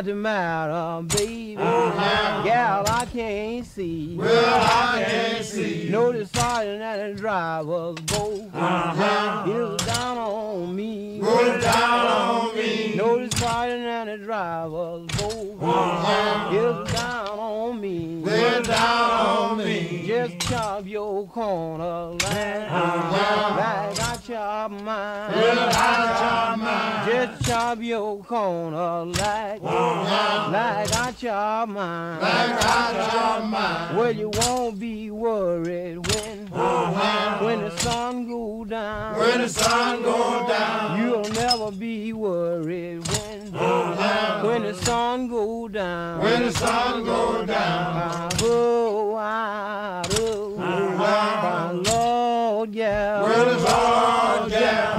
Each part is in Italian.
Got the matter, baby? Yeah, I can't see. Well, I can't see. The sergeant and the driver's both Uh-huh. is down on me. Put down on me. The sergeant and the driver's both Uh-huh. is down on me. Put down on me. Just chop your corner like, Uh-huh. like Chop mine. Well, I chop mine. Just chop your corner like, like I chop mine. Like I chop mine. Well, you won't be worried when, uh-huh. when the sun go down. When the sun go down. You'll never be worried when, uh-huh. when the sun go down. When the sun go down. Oh, I out, oh, my Lord, yeah. When the sun.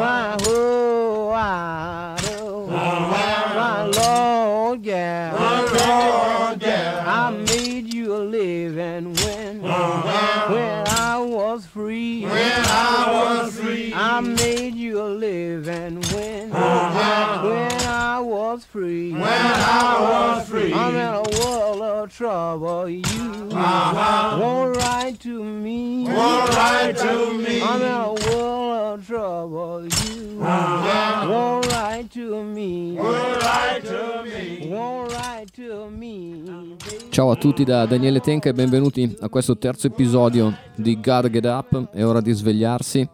My out, oh, my Lord, yeah. Lord, yeah. I made you a living when, when I was free. When I was free. I made you a living when, when I was free. When I was free. I'm in a world of trouble. You Uh-huh. won't write to me. Won't write to me. I'm in a world trouble. You Uh-huh. won't write to me. Won't write to me. Won't write to me. Ciao a tutti da Daniele Tenca e benvenuti a questo terzo episodio di Gotta Get Up, è ora di svegliarsi.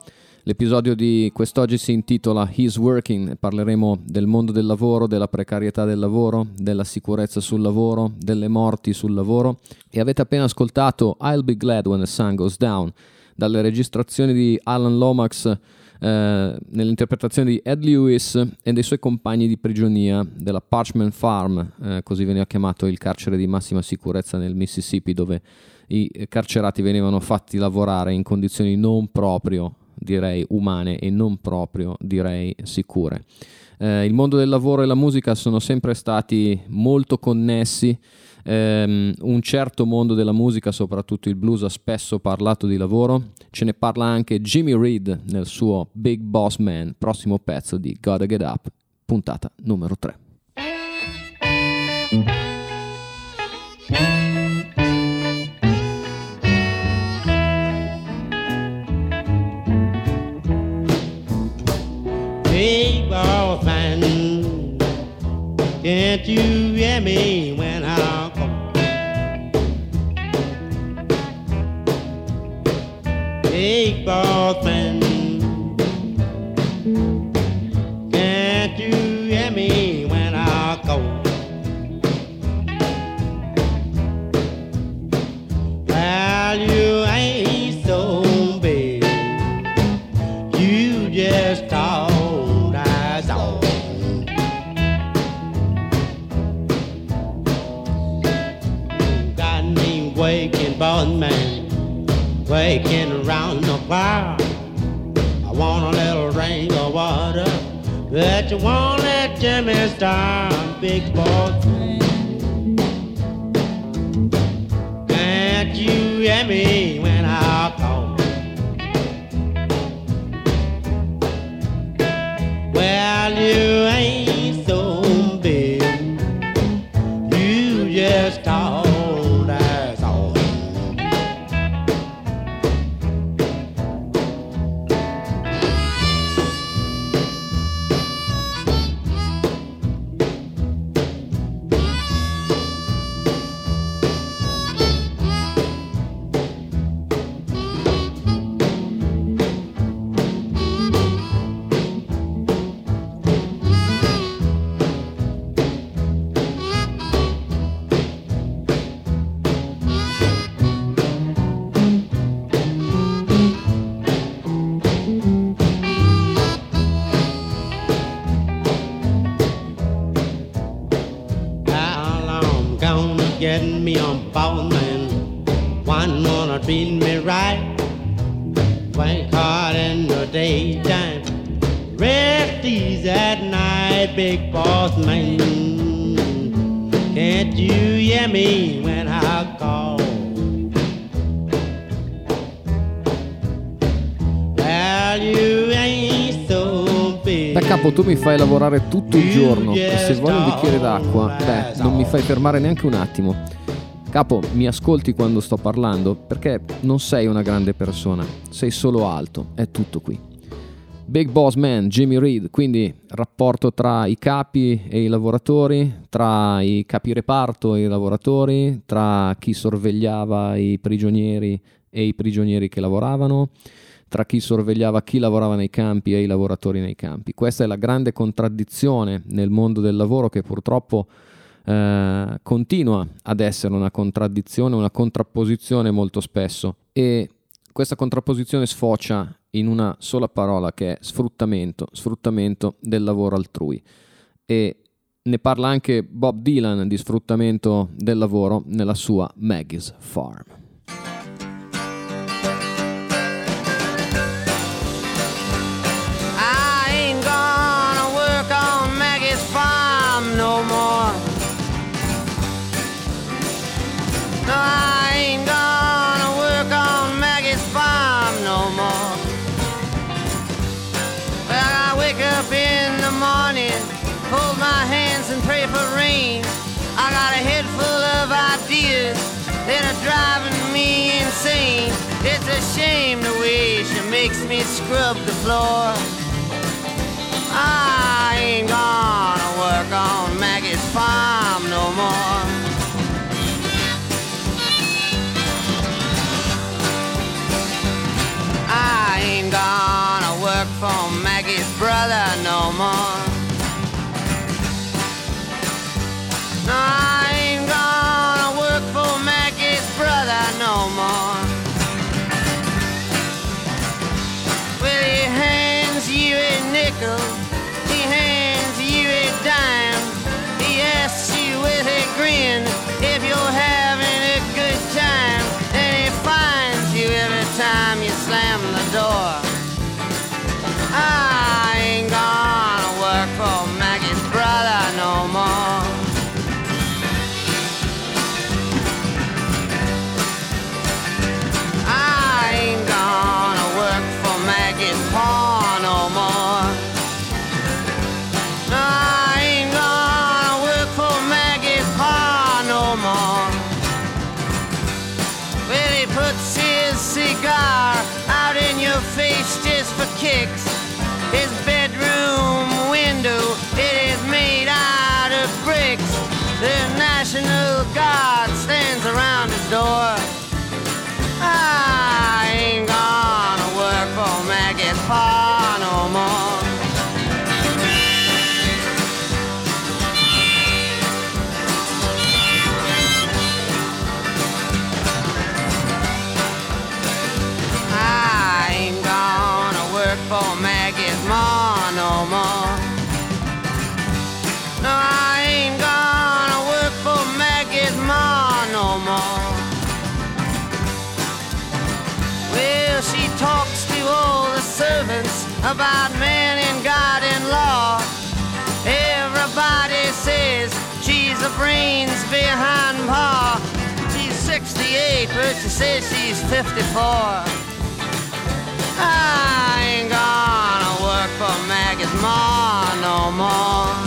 L'episodio di quest'oggi si intitola He's Working e parleremo del mondo del lavoro, della precarietà del lavoro, della sicurezza sul lavoro, delle morti sul lavoro. E avete appena ascoltato I'll Be Glad When the Sun Goes Down dalle registrazioni di Alan Lomax eh, nell'interpretazione di Ed Lewis e dei suoi compagni di prigionia della Parchment Farm, eh, così veniva chiamato il carcere di massima sicurezza nel Mississippi, dove i carcerati venivano fatti lavorare in condizioni non proprio, direi, umane e non proprio, direi, sicure. Eh, il mondo del lavoro e la musica sono sempre stati molto connessi. Ehm, un certo mondo della musica, soprattutto il blues, ha spesso parlato di lavoro. Ce ne parla anche Jimmy Reed nel suo Big Boss Man, prossimo pezzo di Gotta Get Up, puntata numero 3. Big ball fan, can't you hear me when I Big ball fan, can't you hear me when I call? Well, you ain't so big. You just told us all. Got me waking, boss man. waking choir. I want a little drink of water, but you won't let Jimmy start, big boss. Can't you hear me when I big boss man. Can't you hear me when I call? Well, you ain't so big. Da capo tu mi fai lavorare tutto il giorno e se vuoi un bicchiere d'acqua, beh, non mi fai fermare neanche un attimo. Capo, mi ascolti quando sto parlando perché non sei una grande persona, sei solo alto, è tutto qui. Big Boss Man, Jimmy Reed, quindi rapporto tra i capi e i lavoratori, tra i capi reparto e i lavoratori, tra chi sorvegliava i prigionieri e i prigionieri che lavoravano, tra chi sorvegliava chi lavorava nei campi e i lavoratori nei campi. Questa è la grande contraddizione nel mondo del lavoro che purtroppo eh, continua ad essere una contraddizione, una contrapposizione molto spesso e questa contrapposizione sfocia in una sola parola che è sfruttamento, sfruttamento del lavoro altrui e ne parla anche Bob Dylan di sfruttamento del lavoro nella sua Maggie's Farm. Makes me scrub the floor. I ain't gonna work on Maggie's farm no more. For kicks. His behind Pa. She's 68, but she says she's 54. I ain't gonna work for Maggie's ma no more.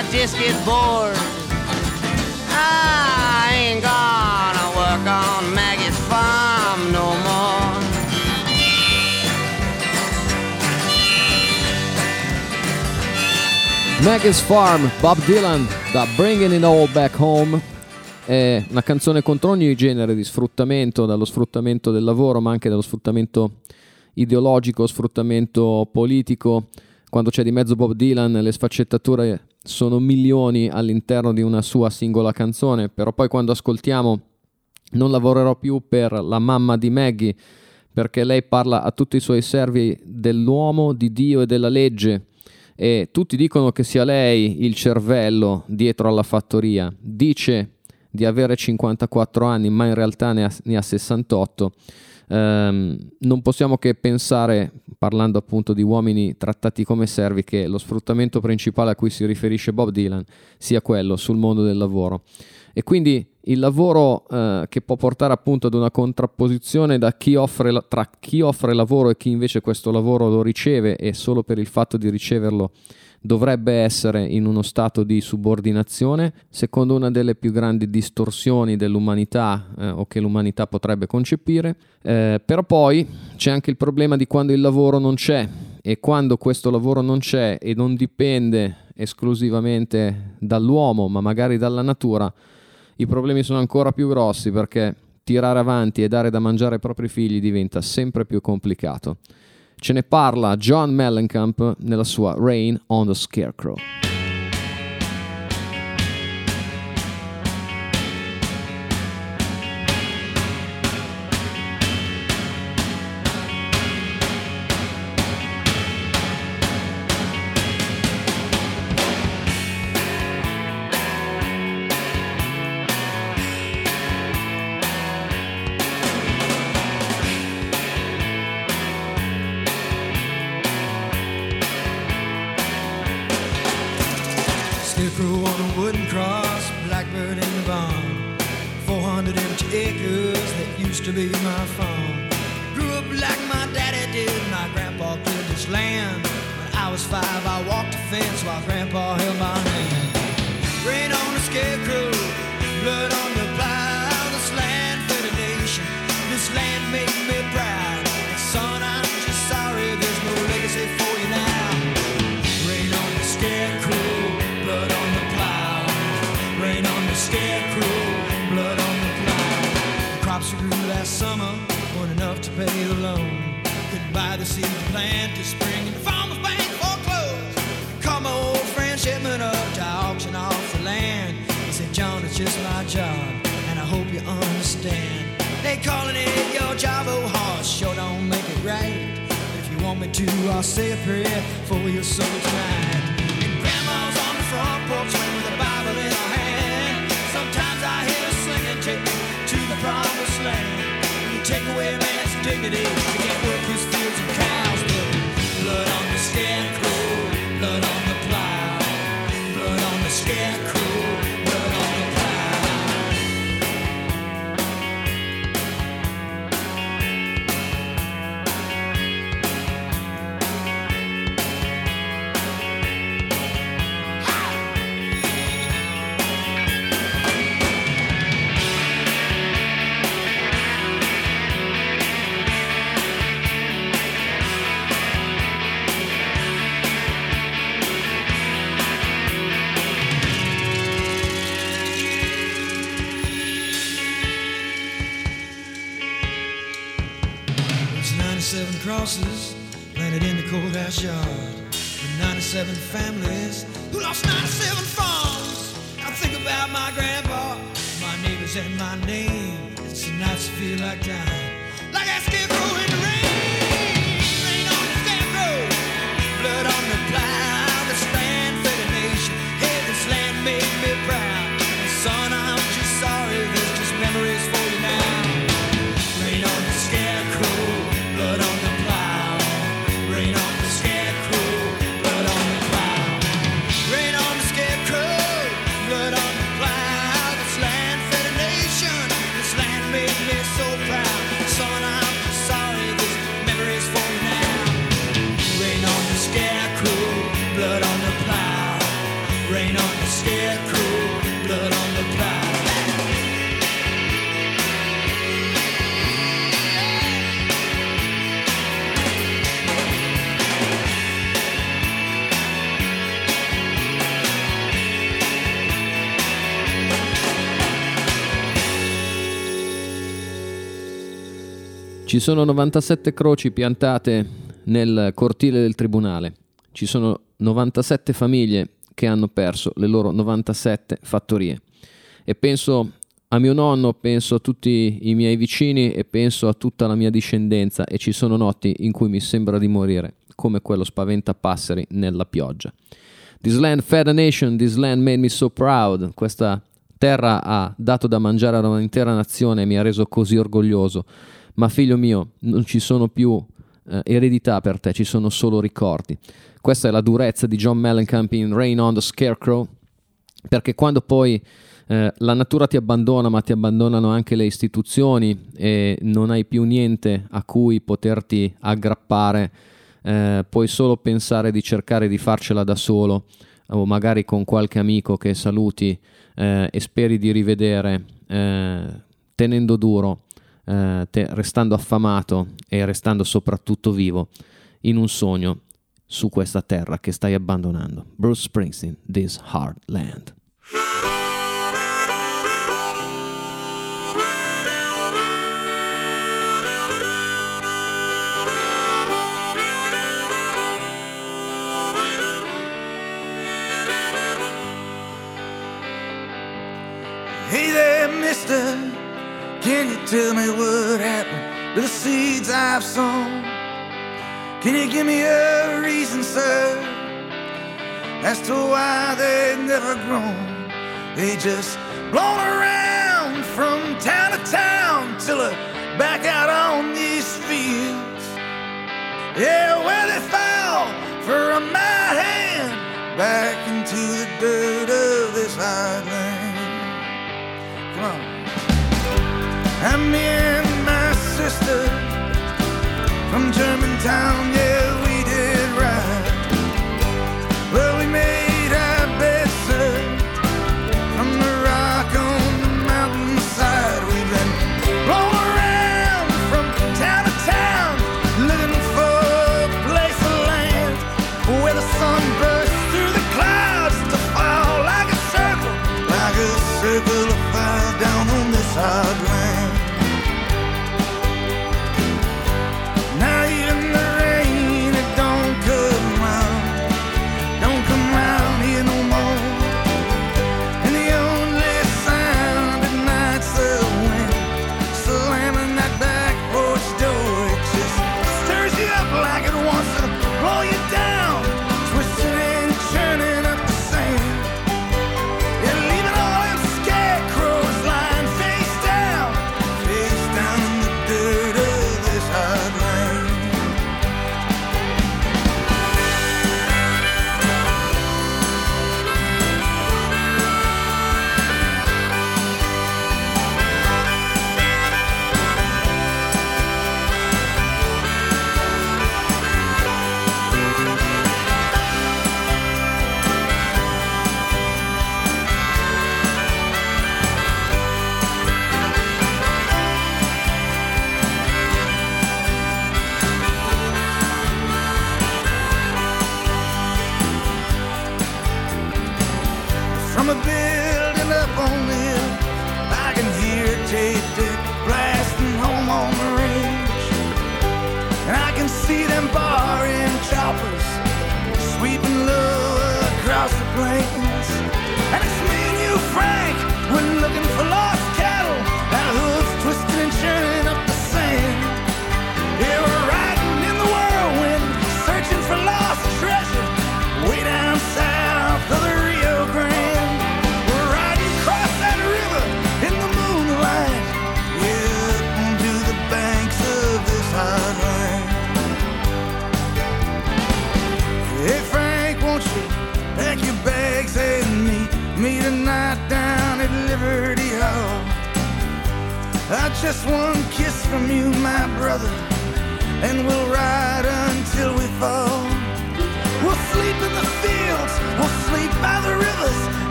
I just get bored. I ain't gonna work on Maggie's farm no more. Maggie's Farm, Bob Dylan, da Bringing It All Back Home. È una canzone contro ogni genere di sfruttamento, dallo sfruttamento del lavoro, ma anche dallo sfruttamento ideologico, sfruttamento politico. Quando c'è di mezzo Bob Dylan, le sfaccettature sono milioni all'interno di una sua singola canzone, però poi quando ascoltiamo non lavorerò più per la mamma di Maggie, perché lei parla a tutti i suoi servi dell'uomo, di Dio e della legge e tutti dicono che sia lei il cervello dietro alla fattoria. Dice di avere 54 anni, ma in realtà ne ha, ne ha 68. Ehm, non possiamo che pensare, parlando appunto di uomini trattati come servi, che lo sfruttamento principale a cui si riferisce Bob Dylan sia quello sul mondo del lavoro. E quindi il lavoro eh, che può portare appunto ad una contrapposizione chi offre tra chi offre lavoro e chi invece questo lavoro lo riceve e solo per il fatto di riceverlo dovrebbe essere in uno stato di subordinazione, secondo una delle più grandi distorsioni dell'umanità eh, o che l'umanità potrebbe concepire. Eh, però poi c'è anche il problema di quando il lavoro non c'è e quando questo lavoro non c'è e non dipende esclusivamente dall'uomo, ma magari dalla natura, i problemi sono ancora più grossi perché tirare avanti e dare da mangiare ai propri figli diventa sempre più complicato. Ce ne parla John Mellencamp nella sua Rain on the Scarecrow. The yard. And 97 families who lost 97 farms. I think about my grandpa, my neighbors, and my name. It's nights I feel like dying. Ci sono 97 croci piantate nel cortile del tribunale. Ci sono 97 famiglie che hanno perso le loro 97 fattorie. E penso a mio nonno, penso a tutti i miei vicini e penso a tutta la mia discendenza e ci sono notti in cui mi sembra di morire, come quello spaventapasseri nella pioggia. This land fed a nation, this land made me so proud. Questa terra ha dato da mangiare a un'intera nazione e mi ha reso così orgoglioso. Ma figlio mio, non ci sono più eh, eredità per te, ci sono solo ricordi. Questa è la durezza di John Mellencamp in Rain on the Scarecrow, perché quando poi eh, la natura ti abbandona, ma ti abbandonano anche le istituzioni e non hai più niente a cui poterti aggrappare, eh, puoi solo pensare di cercare di farcela da solo o magari con qualche amico che saluti eh, e speri di rivedere eh, tenendo duro, eh, te- restando affamato e restando soprattutto vivo in un sogno su questa terra che stai abbandonando. Bruce Springsteen, This Hard Land. Hey there, mister. Can you tell me what happened to the seeds I've sown? Can you give me a reason, sir, as to why they've never grown? They just blown around from town to town till they're back out on these fields. Yeah, where they fell from my hand back into the dirt of this hard land. Come on. And me and my sister from Germantown, yeah,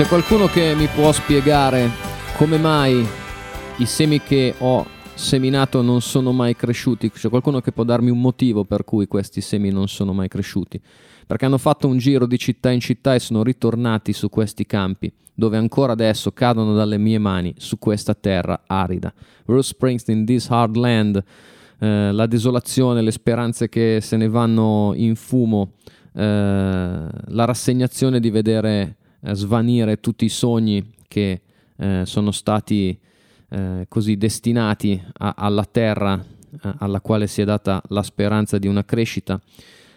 C'è qualcuno che mi può spiegare come mai i semi che ho seminato non sono mai cresciuti? C'è qualcuno che può darmi un motivo per cui questi semi non sono mai cresciuti? Perché hanno fatto un giro di città in città e sono ritornati su questi campi, dove ancora adesso cadono dalle mie mani su questa terra arida. Bruce Springsteen, This Hard Land, eh, la desolazione, le speranze che se ne vanno in fumo, eh, la rassegnazione di vedere svanire tutti i sogni che eh, sono stati eh, così destinati a- alla terra eh, alla quale si è data la speranza di una crescita.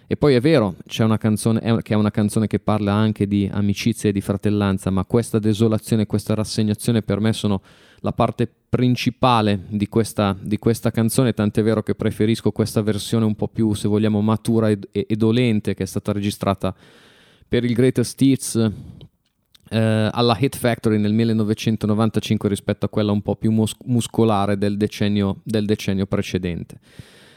E poi è vero, c'è una canzone è- che è una canzone che parla anche di amicizia e di fratellanza, ma questa desolazione, questa rassegnazione per me sono la parte principale di questa, di questa canzone, tant'è vero che preferisco questa versione un po' più, se vogliamo, matura ed, e dolente che è stata registrata per il Greatest Hits eh, alla Hit Factory nel 1995 rispetto a quella un po' più mus- muscolare del decennio, del decennio precedente.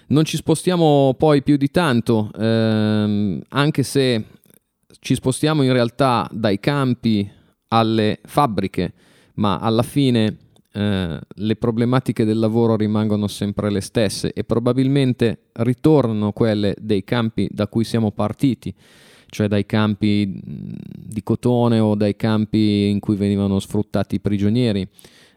Non ci spostiamo poi più di tanto, ehm, anche se ci spostiamo in realtà dai campi alle fabbriche, ma alla fine eh, le problematiche del lavoro rimangono sempre le stesse e probabilmente ritornano quelle dei campi da cui siamo partiti cioè dai campi di cotone o dai campi in cui venivano sfruttati i prigionieri.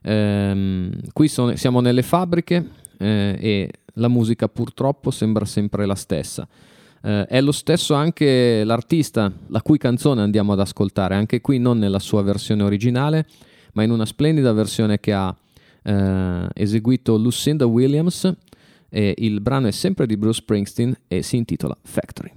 Ehm, qui sono, siamo nelle fabbriche eh, e la musica purtroppo sembra sempre la stessa. Eh, è lo stesso anche l'artista, la cui canzone andiamo ad ascoltare, anche qui non nella sua versione originale, ma in una splendida versione che ha eh, eseguito Lucinda Williams. E il brano è sempre di Bruce Springsteen e si intitola Factory.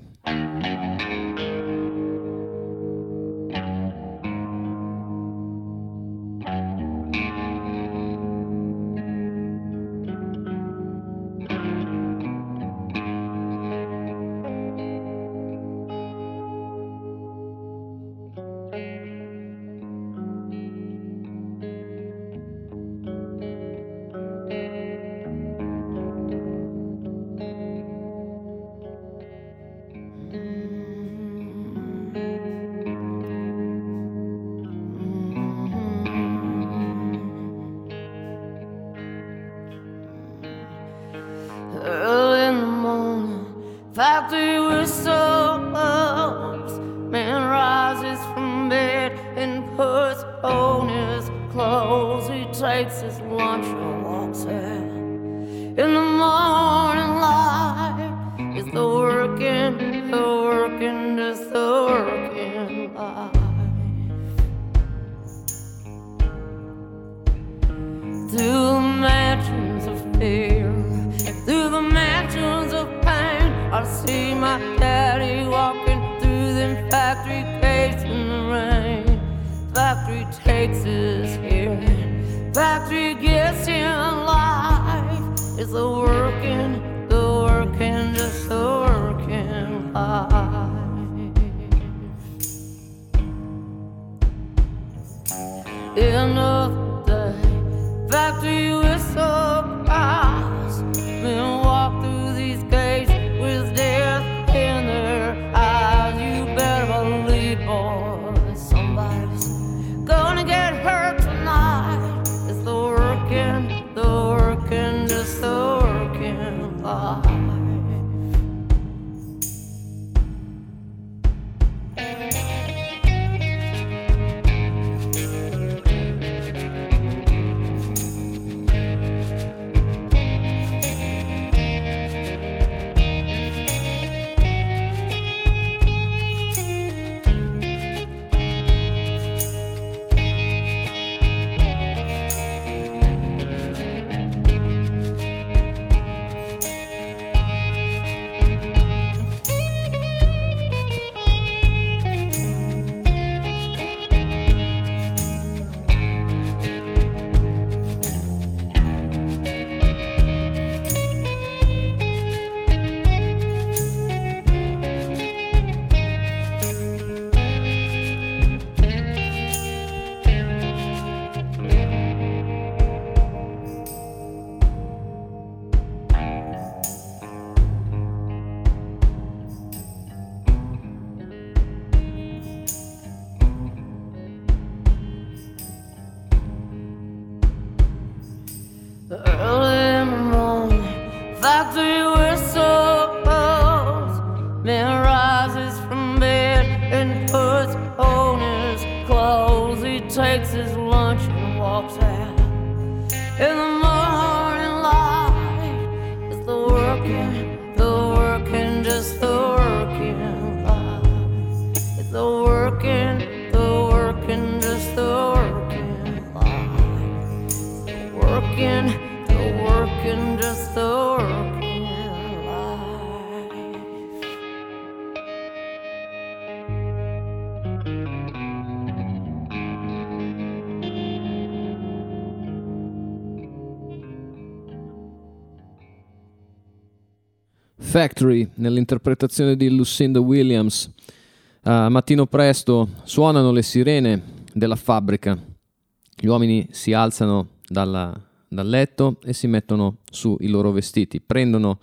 Working Factory nell'interpretazione di Lucinda Williams. A mattino presto suonano le sirene della fabbrica. Gli uomini si alzano dalla- dal letto e si mettono su i loro vestiti, prendono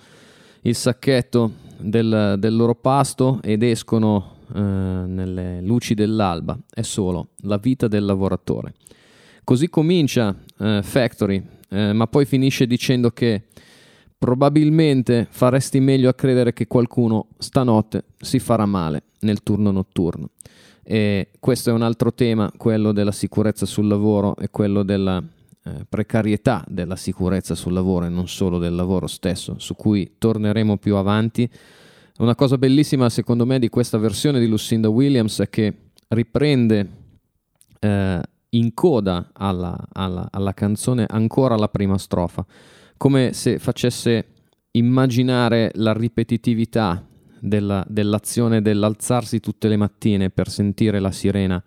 il sacchetto del, del loro pasto ed escono eh, nelle luci dell'alba. È solo la vita del lavoratore. Così comincia eh, Factory, eh, ma poi finisce dicendo che probabilmente faresti meglio a credere che qualcuno stanotte si farà male nel turno notturno. E questo è un altro tema, quello della sicurezza sul lavoro e quello della eh, precarietà della sicurezza sul lavoro e non solo del lavoro stesso, su cui torneremo più avanti. Una cosa bellissima secondo me di questa versione di Lucinda Williams è che riprende eh, in coda alla, alla- alla canzone ancora la prima strofa, come se facesse immaginare la ripetitività della- dell'azione dell'alzarsi tutte le mattine per sentire la sirena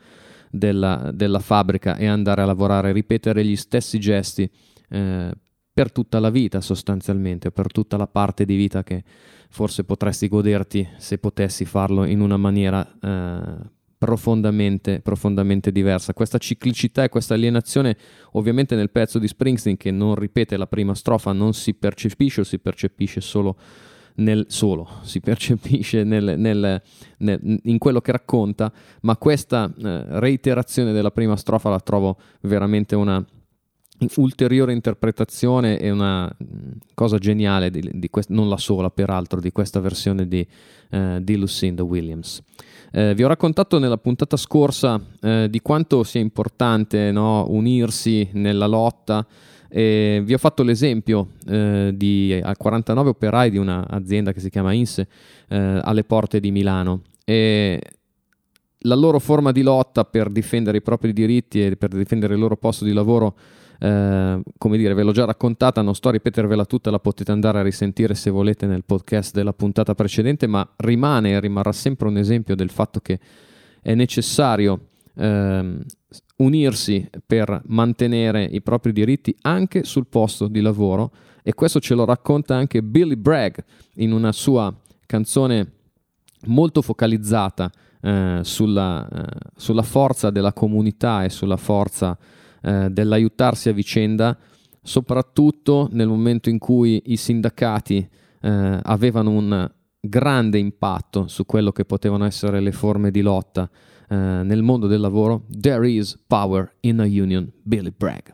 della, della fabbrica e andare a lavorare, ripetere gli stessi gesti eh, per tutta la vita sostanzialmente, per tutta la parte di vita che forse potresti goderti se potessi farlo in una maniera eh, profondamente, profondamente diversa. Questa ciclicità e questa alienazione ovviamente nel pezzo di Springsteen che non ripete la prima strofa non si percepisce o si percepisce solo nel solo, si percepisce nel- nel- nel- in quello che racconta, ma questa eh, reiterazione della prima strofa la trovo veramente una ulteriore interpretazione e una mh, cosa geniale, di, di quest- non la sola peraltro, di questa versione di, eh, di Lucinda Williams. Eh, vi ho raccontato nella puntata scorsa eh, di quanto sia importante no, unirsi nella lotta e vi ho fatto l'esempio eh, di a 49 operai di un'azienda che si chiama Inse eh, alle porte di Milano e la loro forma di lotta per difendere i propri diritti e per difendere il loro posto di lavoro eh, come dire, ve l'ho già raccontata, non sto a ripetervela tutta, la potete andare a risentire se volete nel podcast della puntata precedente, ma rimane e rimarrà sempre un esempio del fatto che è necessario ehm, unirsi per mantenere i propri diritti anche sul posto di lavoro e questo ce lo racconta anche Billy Bragg in una sua canzone molto focalizzata eh, sulla, eh, sulla, forza della comunità e sulla forza eh, dell'aiutarsi a vicenda, soprattutto nel momento in cui i sindacati eh, avevano un grande impatto su quello che potevano essere le forme di lotta eh, nel mondo del lavoro. There is power in a union, Billy Bragg.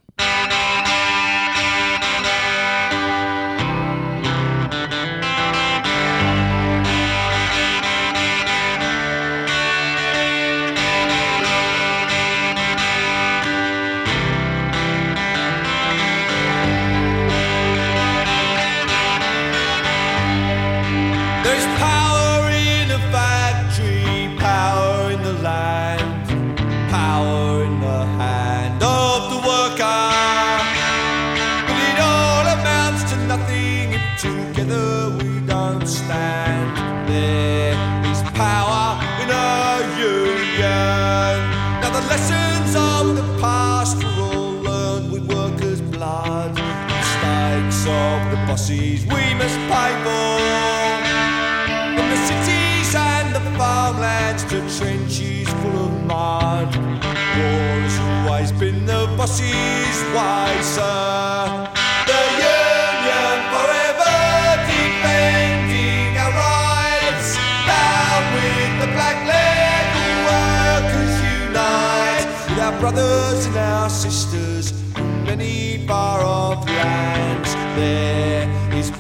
Lessons of the past were all learned with workers' blood. Mistakes of the bosses we must pay for. From the cities and the farmlands to trenches full of mud. War has always been the boss's way,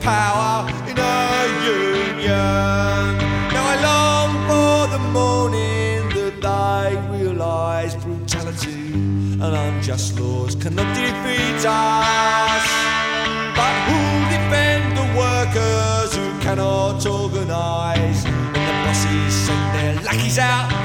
power in a union. Now I long for the morning that they realise brutality and unjust laws cannot defeat us. But who'll defend the workers who cannot organise when the bosses send their lackeys out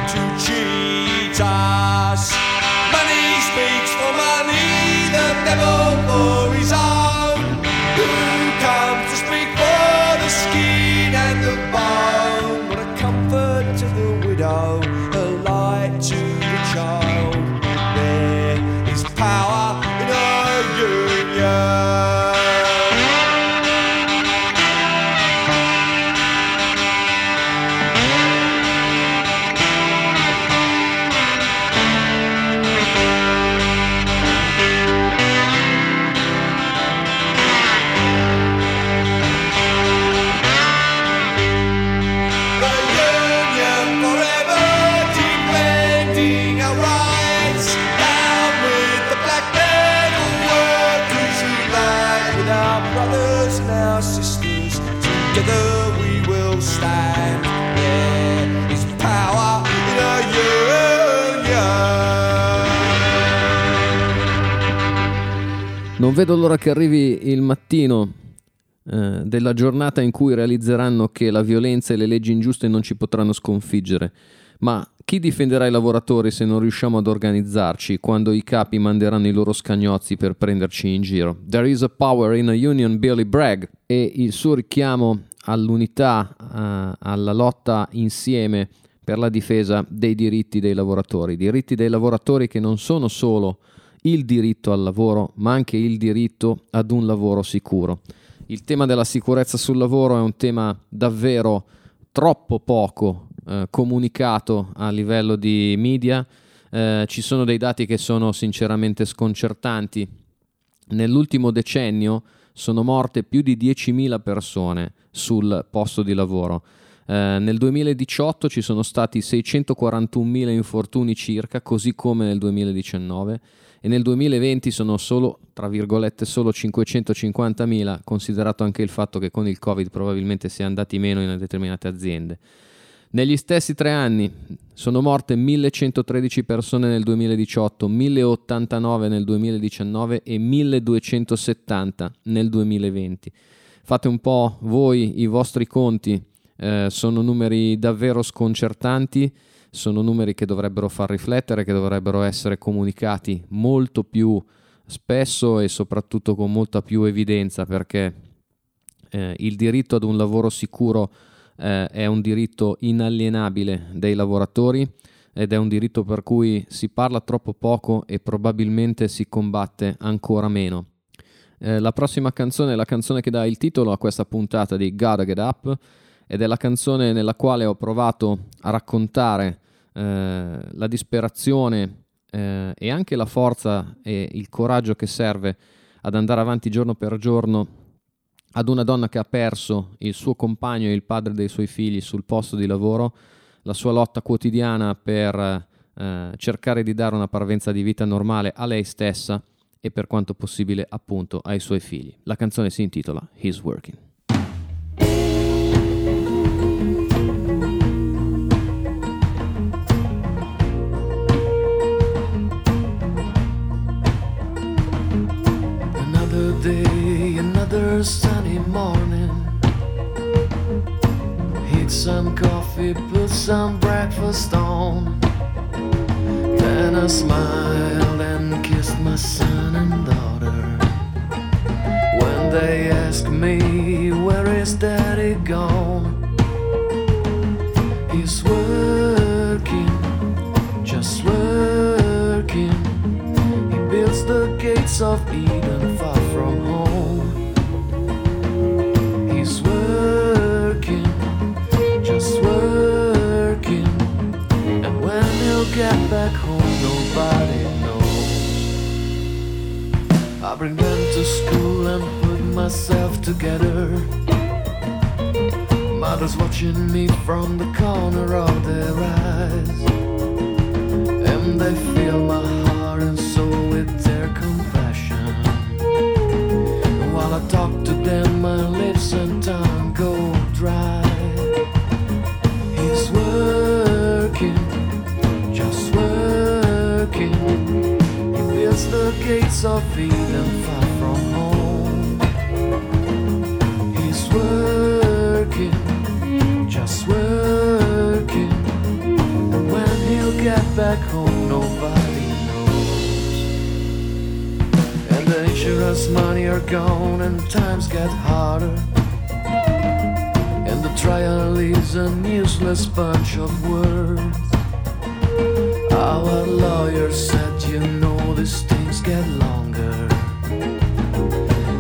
our brothers our sisters. Together we will stand. There is power in a union. Non vedo l'ora che arrivi il mattino eh, della giornata in cui realizzeranno che la violenza e le leggi ingiuste non ci potranno sconfiggere. Ma chi difenderà i lavoratori se non riusciamo ad organizzarci quando i capi manderanno i loro scagnozzi per prenderci in giro? There is a power in a union, Billy Bragg, e il suo richiamo all'unità, eh, alla lotta insieme per la difesa dei diritti dei lavoratori. Diritti dei lavoratori che non sono solo il diritto al lavoro, ma anche il diritto ad un lavoro sicuro. Il tema della sicurezza sul lavoro è un tema davvero troppo poco eh, comunicato a livello di media. Eh, ci sono dei dati che sono sinceramente sconcertanti. Nell'ultimo decennio sono morte più di 10.000 persone sul posto di lavoro. Eh, nel 2018 ci sono stati 641.000 infortuni circa, così come nel 2019, e nel 2020 sono solo, tra virgolette, solo 550.000, considerato anche il fatto che con il Covid probabilmente si è andati meno in determinate aziende. Negli stessi tre anni sono morte 1113 persone nel 2018, 1089 nel 2019 e 1270 nel 2020. Fate un po' voi i vostri conti, eh, sono numeri davvero sconcertanti, sono numeri che dovrebbero far riflettere, che dovrebbero essere comunicati molto più spesso e soprattutto con molta più evidenza perché eh, il diritto ad un lavoro sicuro eh, è un diritto inalienabile dei lavoratori ed è un diritto per cui si parla troppo poco e probabilmente si combatte ancora meno. Eh, la prossima canzone è la canzone che dà il titolo a questa puntata di Gotta Get Up ed è la canzone nella quale ho provato a raccontare eh, la disperazione eh, e anche la forza e il coraggio che serve ad andare avanti giorno per giorno ad una donna che ha perso il suo compagno e il padre dei suoi figli sul posto di lavoro, la sua lotta quotidiana per eh, cercare di dare una parvenza di vita normale a lei stessa e per quanto possibile appunto ai suoi figli. La canzone si intitola He's Working. Another sunny morning. Heat some coffee, put some breakfast on. Then I smiled and kissed my son and daughter. When they asked me, Where is daddy gone? He's working, just working. He builds the gates of Eden back home, nobody knows. I bring them to school and put myself together. Mother's watching me from the corner of their eyes. And they fill my heart and soul with back home, nobody knows. And the insurance money are gone, and times get harder. And the trial is an useless bunch of words. Our lawyer said, you know, this things get longer.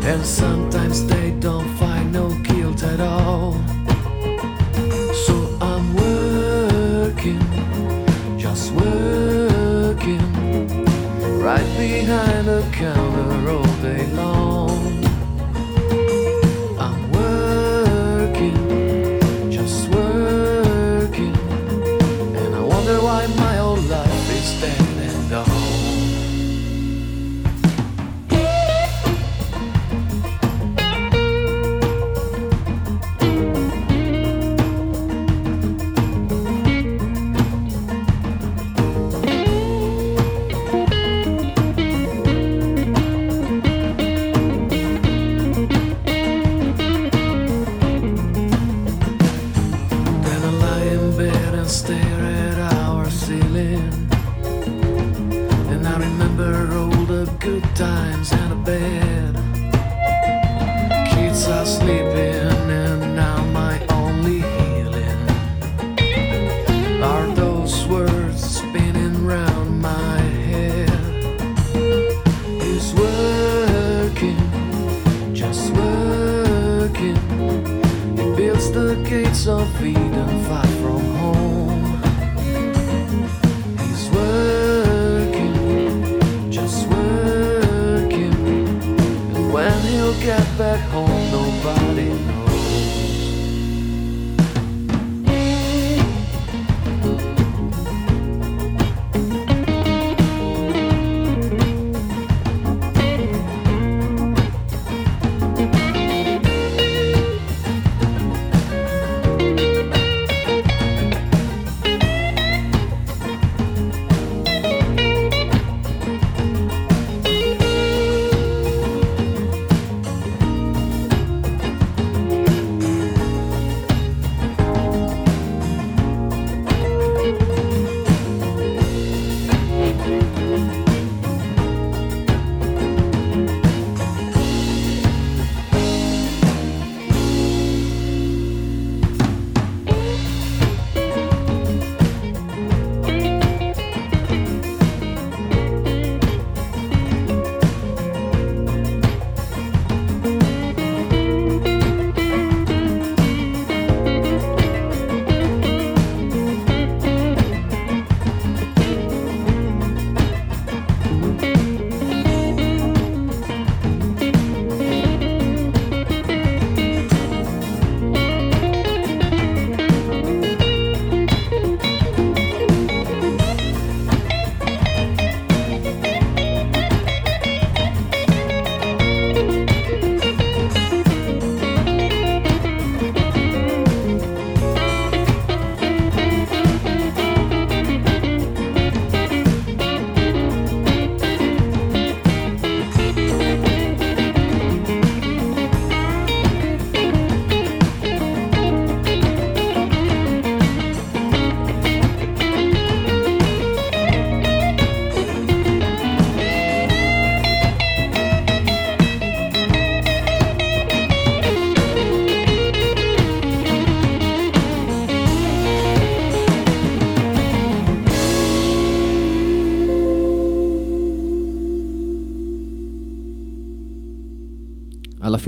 And sometimes they don't find no guilt at all. So I'm working, just working, right behind the counter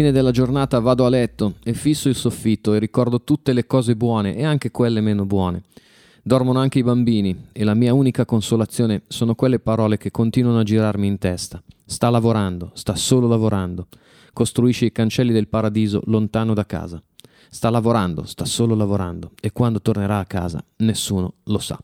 fine della giornata vado a letto e fisso il soffitto e ricordo tutte le cose buone e anche quelle meno buone. Dormono anche i bambini e la mia unica consolazione sono quelle parole che continuano a girarmi in testa. Sta lavorando, sta solo lavorando. Costruisce i cancelli del paradiso lontano da casa. Sta lavorando, sta solo lavorando e quando tornerà a casa nessuno lo sa.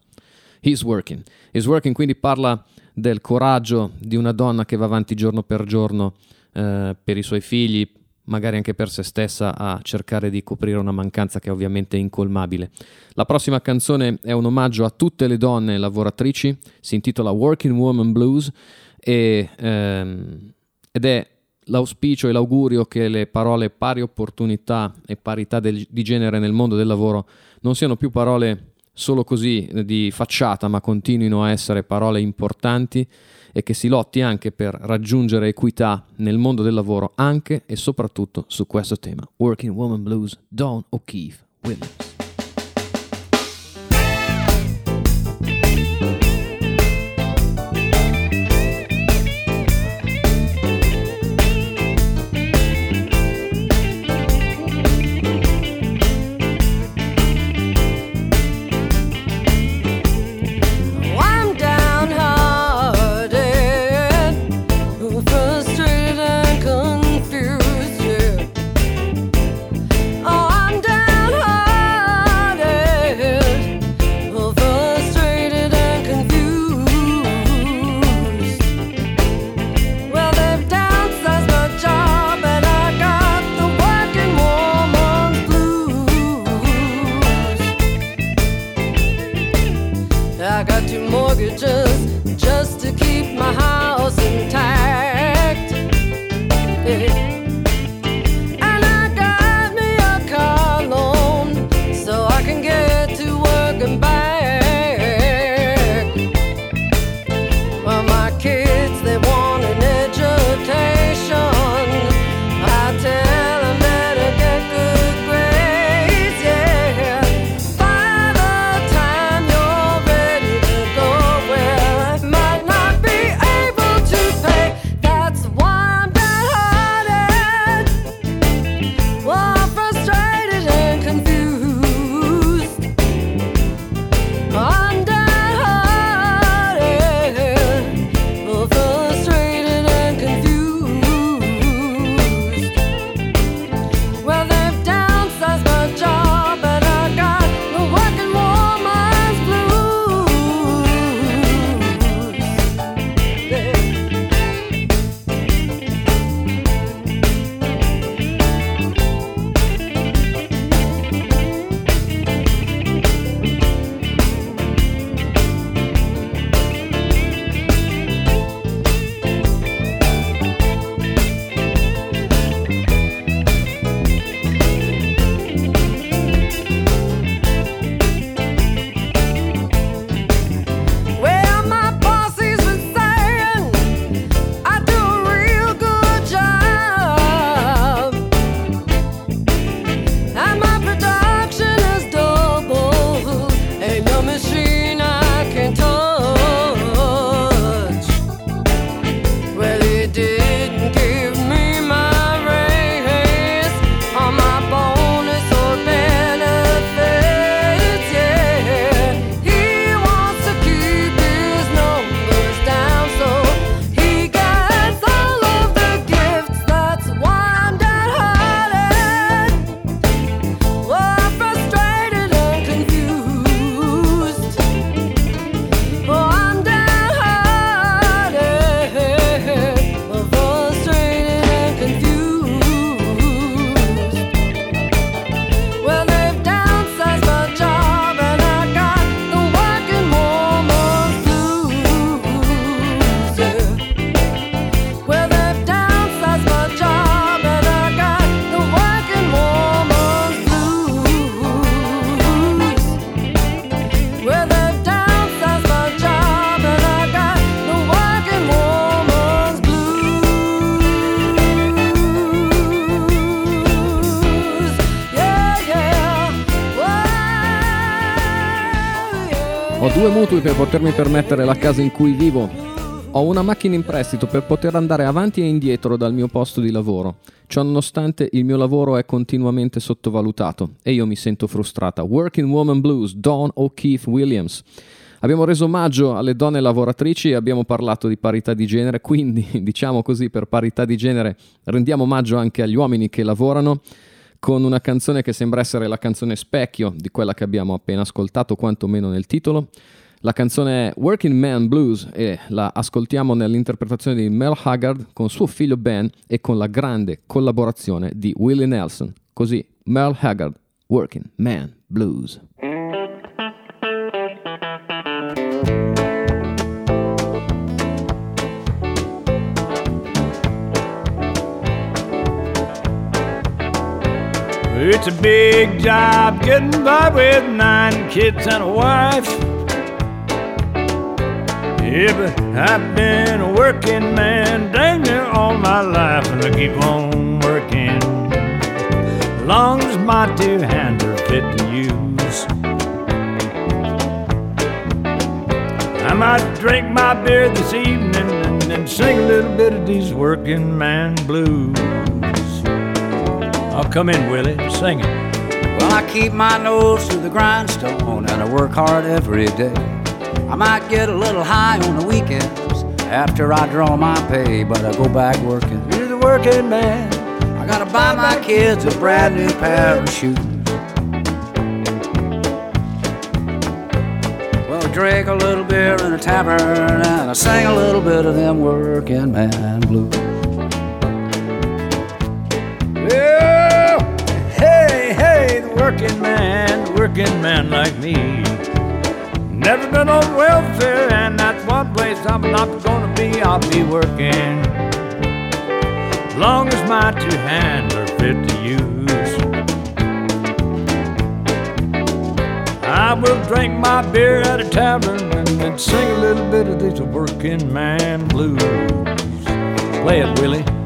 He's working. He's working quindi parla del coraggio di una donna che va avanti giorno per giorno eh, per i suoi figli, magari anche per se stessa, a cercare di coprire una mancanza che ovviamente è incolmabile. La prossima canzone è un omaggio a tutte le donne lavoratrici, si intitola Working Woman Blues e, ehm, ed è l'auspicio e l'augurio che le parole pari opportunità e parità del, di genere nel mondo del lavoro non siano più parole solo così di facciata, ma continuino a essere parole importanti e che si lotti anche per raggiungere equità nel mondo del lavoro anche e soprattutto su questo tema. Working Woman Blues, Dawn O'Keefe Williams. Ho due mutui per potermi permettere la casa in cui vivo Ho una macchina in prestito per poter andare avanti e indietro dal mio posto di lavoro. Ciò nonostante il mio lavoro è continuamente sottovalutato e io mi sento frustrata. Working Woman Blues, Dawn O'Keefe Williams. Abbiamo reso omaggio alle donne lavoratrici e abbiamo parlato di parità di genere, quindi diciamo così per parità di genere rendiamo omaggio anche agli uomini che lavorano con una canzone che sembra essere la canzone specchio di quella che abbiamo appena ascoltato, quantomeno nel titolo. La canzone è Working Man Blues e la ascoltiamo nell'interpretazione di Mel Haggard con suo figlio Ben e con la grande collaborazione di Willie Nelson. Così Mel Haggard, Working Man Blues. It's a big job getting by with nine kids and a wife. Yeah, but I've been a working man dang near all my life, and I keep on working. Long as my two hands are fit to use. I might drink my beer this evening and, and sing a little bit of these working man blues. I'll come in, Willie, sing it. Well, I keep my nose to the grindstone and I work hard every day. I might get a little high on the weekends after I draw my pay, but I go back working. You're the working man. I gotta buy my kids a brand new pair of shoes. Well, I drink a little beer in a tavern and I sing a little bit of them working man blues. Well, hey, hey, the working man, working man like me. Never been on welfare, and that's one place I'm not gonna be. I'll be working. Long as my two hands are fit to use. I will drink my beer at a tavern and, and sing a little bit of these working man blues. Play it, Willie.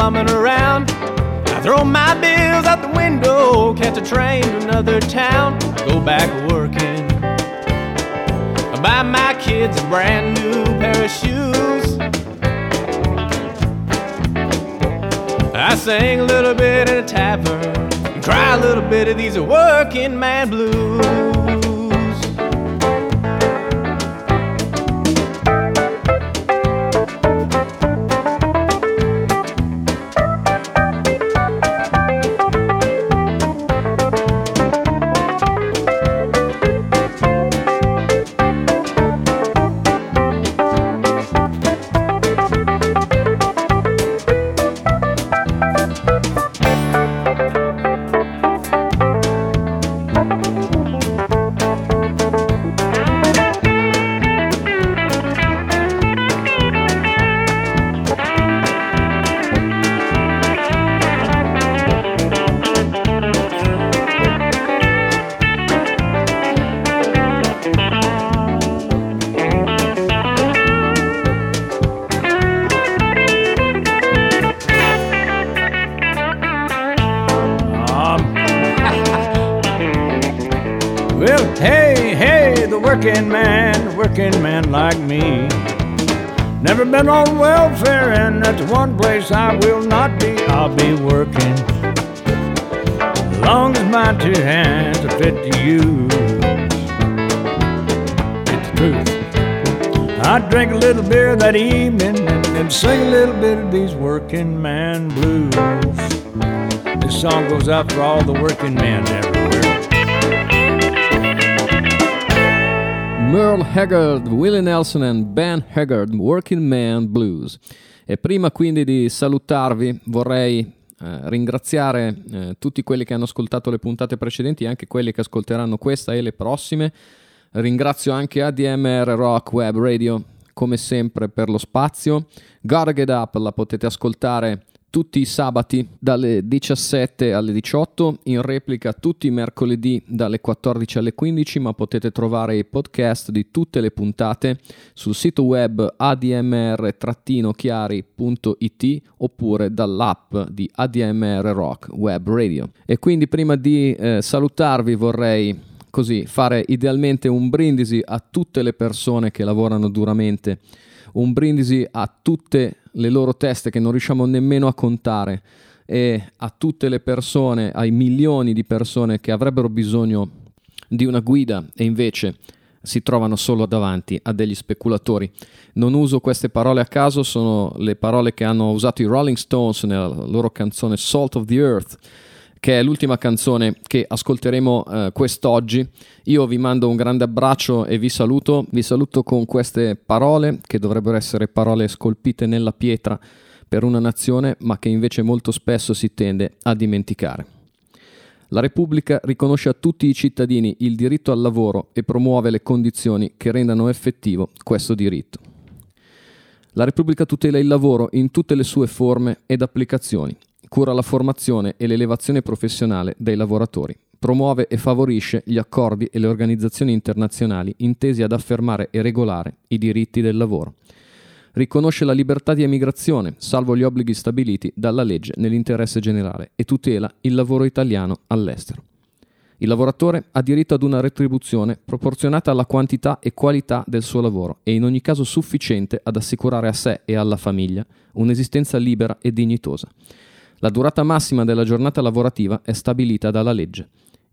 Bumming around. I throw my bills out the window, catch a train to another town, go back working. I buy my kids a brand new pair of shoes. I sing a little bit in a tavern cry a little bit of these working man blues. Been on welfare, and that's one place I will not be. I'll be working. Long as my two hands are fit to use. It's the truth. I drink a little beer that evening and, and sing a little bit of these working man blues. This song goes out for all the working men everywhere. Merle Haggard, Willie Nelson and Ben Haggard, Working Man Blues. E prima quindi di salutarvi vorrei eh, ringraziare eh, tutti quelli che hanno ascoltato le puntate precedenti e anche quelli che ascolteranno questa e le prossime. Ringrazio anche ADMR Rock Web Radio, come sempre, per lo spazio. Gotta Get Up la potete ascoltare tutti i sabati dalle 17 alle 18, in replica tutti i mercoledì dalle 14 alle 15, ma potete trovare i podcast di tutte le puntate sul sito web admr-chiari.it oppure dall'app di ADMR Rock Web Radio. E quindi prima di eh, salutarvi vorrei così fare idealmente un brindisi a tutte le persone che lavorano duramente un brindisi a tutte le loro teste che non riusciamo nemmeno a contare e a tutte le persone, ai milioni di persone che avrebbero bisogno di una guida e invece si trovano solo davanti a degli speculatori. Non uso queste parole a caso, sono le parole che hanno usato i Rolling Stones nella loro canzone Salt of the Earth che è l'ultima canzone che ascolteremo eh, quest'oggi. Io vi mando un grande abbraccio e vi saluto. Vi saluto con queste parole che dovrebbero essere parole scolpite nella pietra per una nazione, ma che invece molto spesso si tende a dimenticare. La Repubblica riconosce a tutti i cittadini il diritto al lavoro e promuove le condizioni che rendano effettivo questo diritto. La Repubblica tutela il lavoro in tutte le sue forme ed applicazioni, cura la formazione e l'elevazione professionale dei lavoratori, promuove e favorisce gli accordi e le organizzazioni internazionali intesi ad affermare e regolare i diritti del lavoro. Riconosce la libertà di emigrazione, salvo gli obblighi stabiliti dalla legge nell'interesse generale, e tutela il lavoro italiano all'estero. Il lavoratore ha diritto ad una retribuzione proporzionata alla quantità e qualità del suo lavoro e in ogni caso sufficiente ad assicurare a sé e alla famiglia un'esistenza libera e dignitosa. La durata massima della giornata lavorativa è stabilita dalla legge.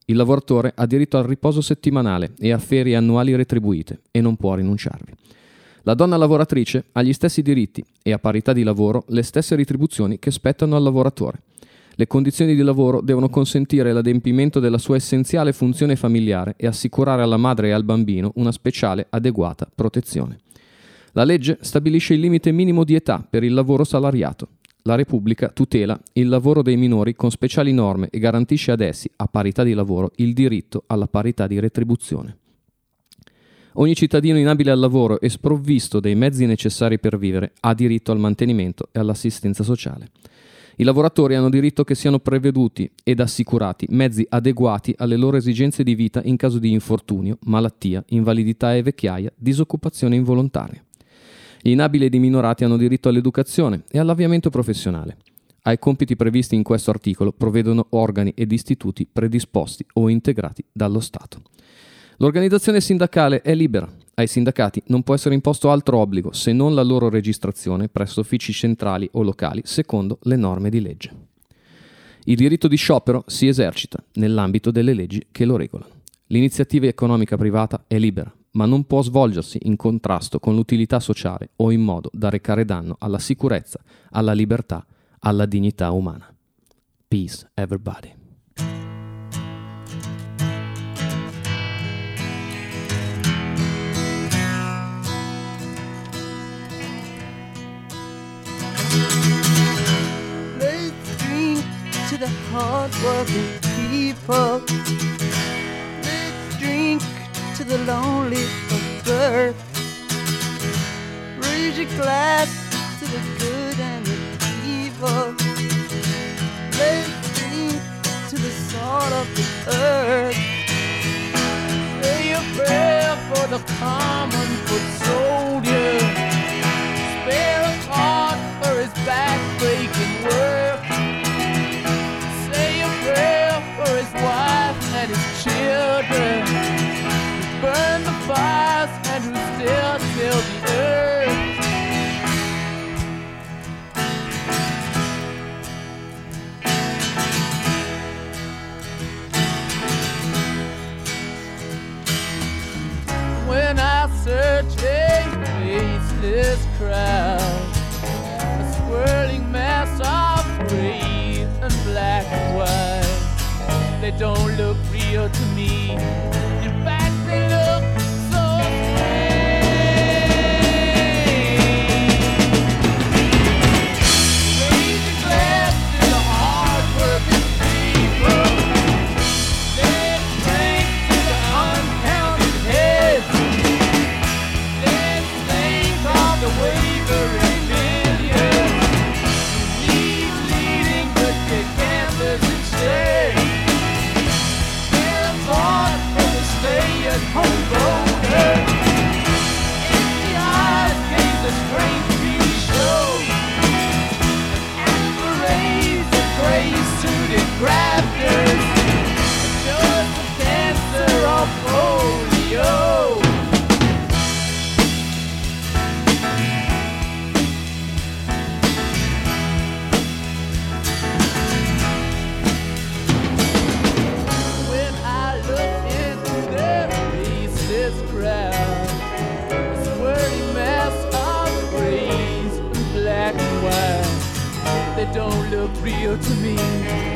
Il lavoratore ha diritto al riposo settimanale e a ferie annuali retribuite e non può rinunciarvi. La donna lavoratrice ha gli stessi diritti e a parità di lavoro le stesse retribuzioni che spettano al lavoratore. Le condizioni di lavoro devono consentire l'adempimento della sua essenziale funzione familiare e assicurare alla madre e al bambino una speciale adeguata protezione. La legge stabilisce il limite minimo di età per il lavoro salariato la Repubblica tutela il lavoro dei minori con speciali norme e garantisce ad essi, a parità di lavoro, il diritto alla parità di retribuzione. Ogni cittadino inabile al lavoro e sprovvisto dei mezzi necessari per vivere ha diritto al mantenimento e all'assistenza sociale. I lavoratori hanno diritto che siano preveduti ed assicurati mezzi adeguati alle loro esigenze di vita in caso di infortunio, malattia, invalidità e vecchiaia, disoccupazione involontaria. Gli inabili ed i minorati hanno diritto all'educazione e all'avviamento professionale. Ai compiti previsti in questo articolo provvedono organi ed istituti predisposti o integrati dallo Stato. L'organizzazione sindacale è libera. Ai sindacati non può essere imposto altro obbligo se non la loro registrazione presso uffici centrali o locali secondo le norme di legge. Il diritto di sciopero si esercita nell'ambito delle leggi che lo regolano. L'iniziativa economica privata è libera, ma non può svolgersi in contrasto con l'utilità sociale o in modo da recare danno alla sicurezza, alla libertà, alla dignità umana. Peace, everybody. Let's drink to people. To the lonely of birth. Raise your glass to the good and the evil. Let's drink to the salt of the earth. Say a prayer for the common foot soldier. Spare a thought for his back-breaking work. Say a prayer for his wife and his children. Burn the fires and who still till the earth. When I search a faceless crowd, a swirling mass of gray and black and white, they don't look real to me. Don't look real to me.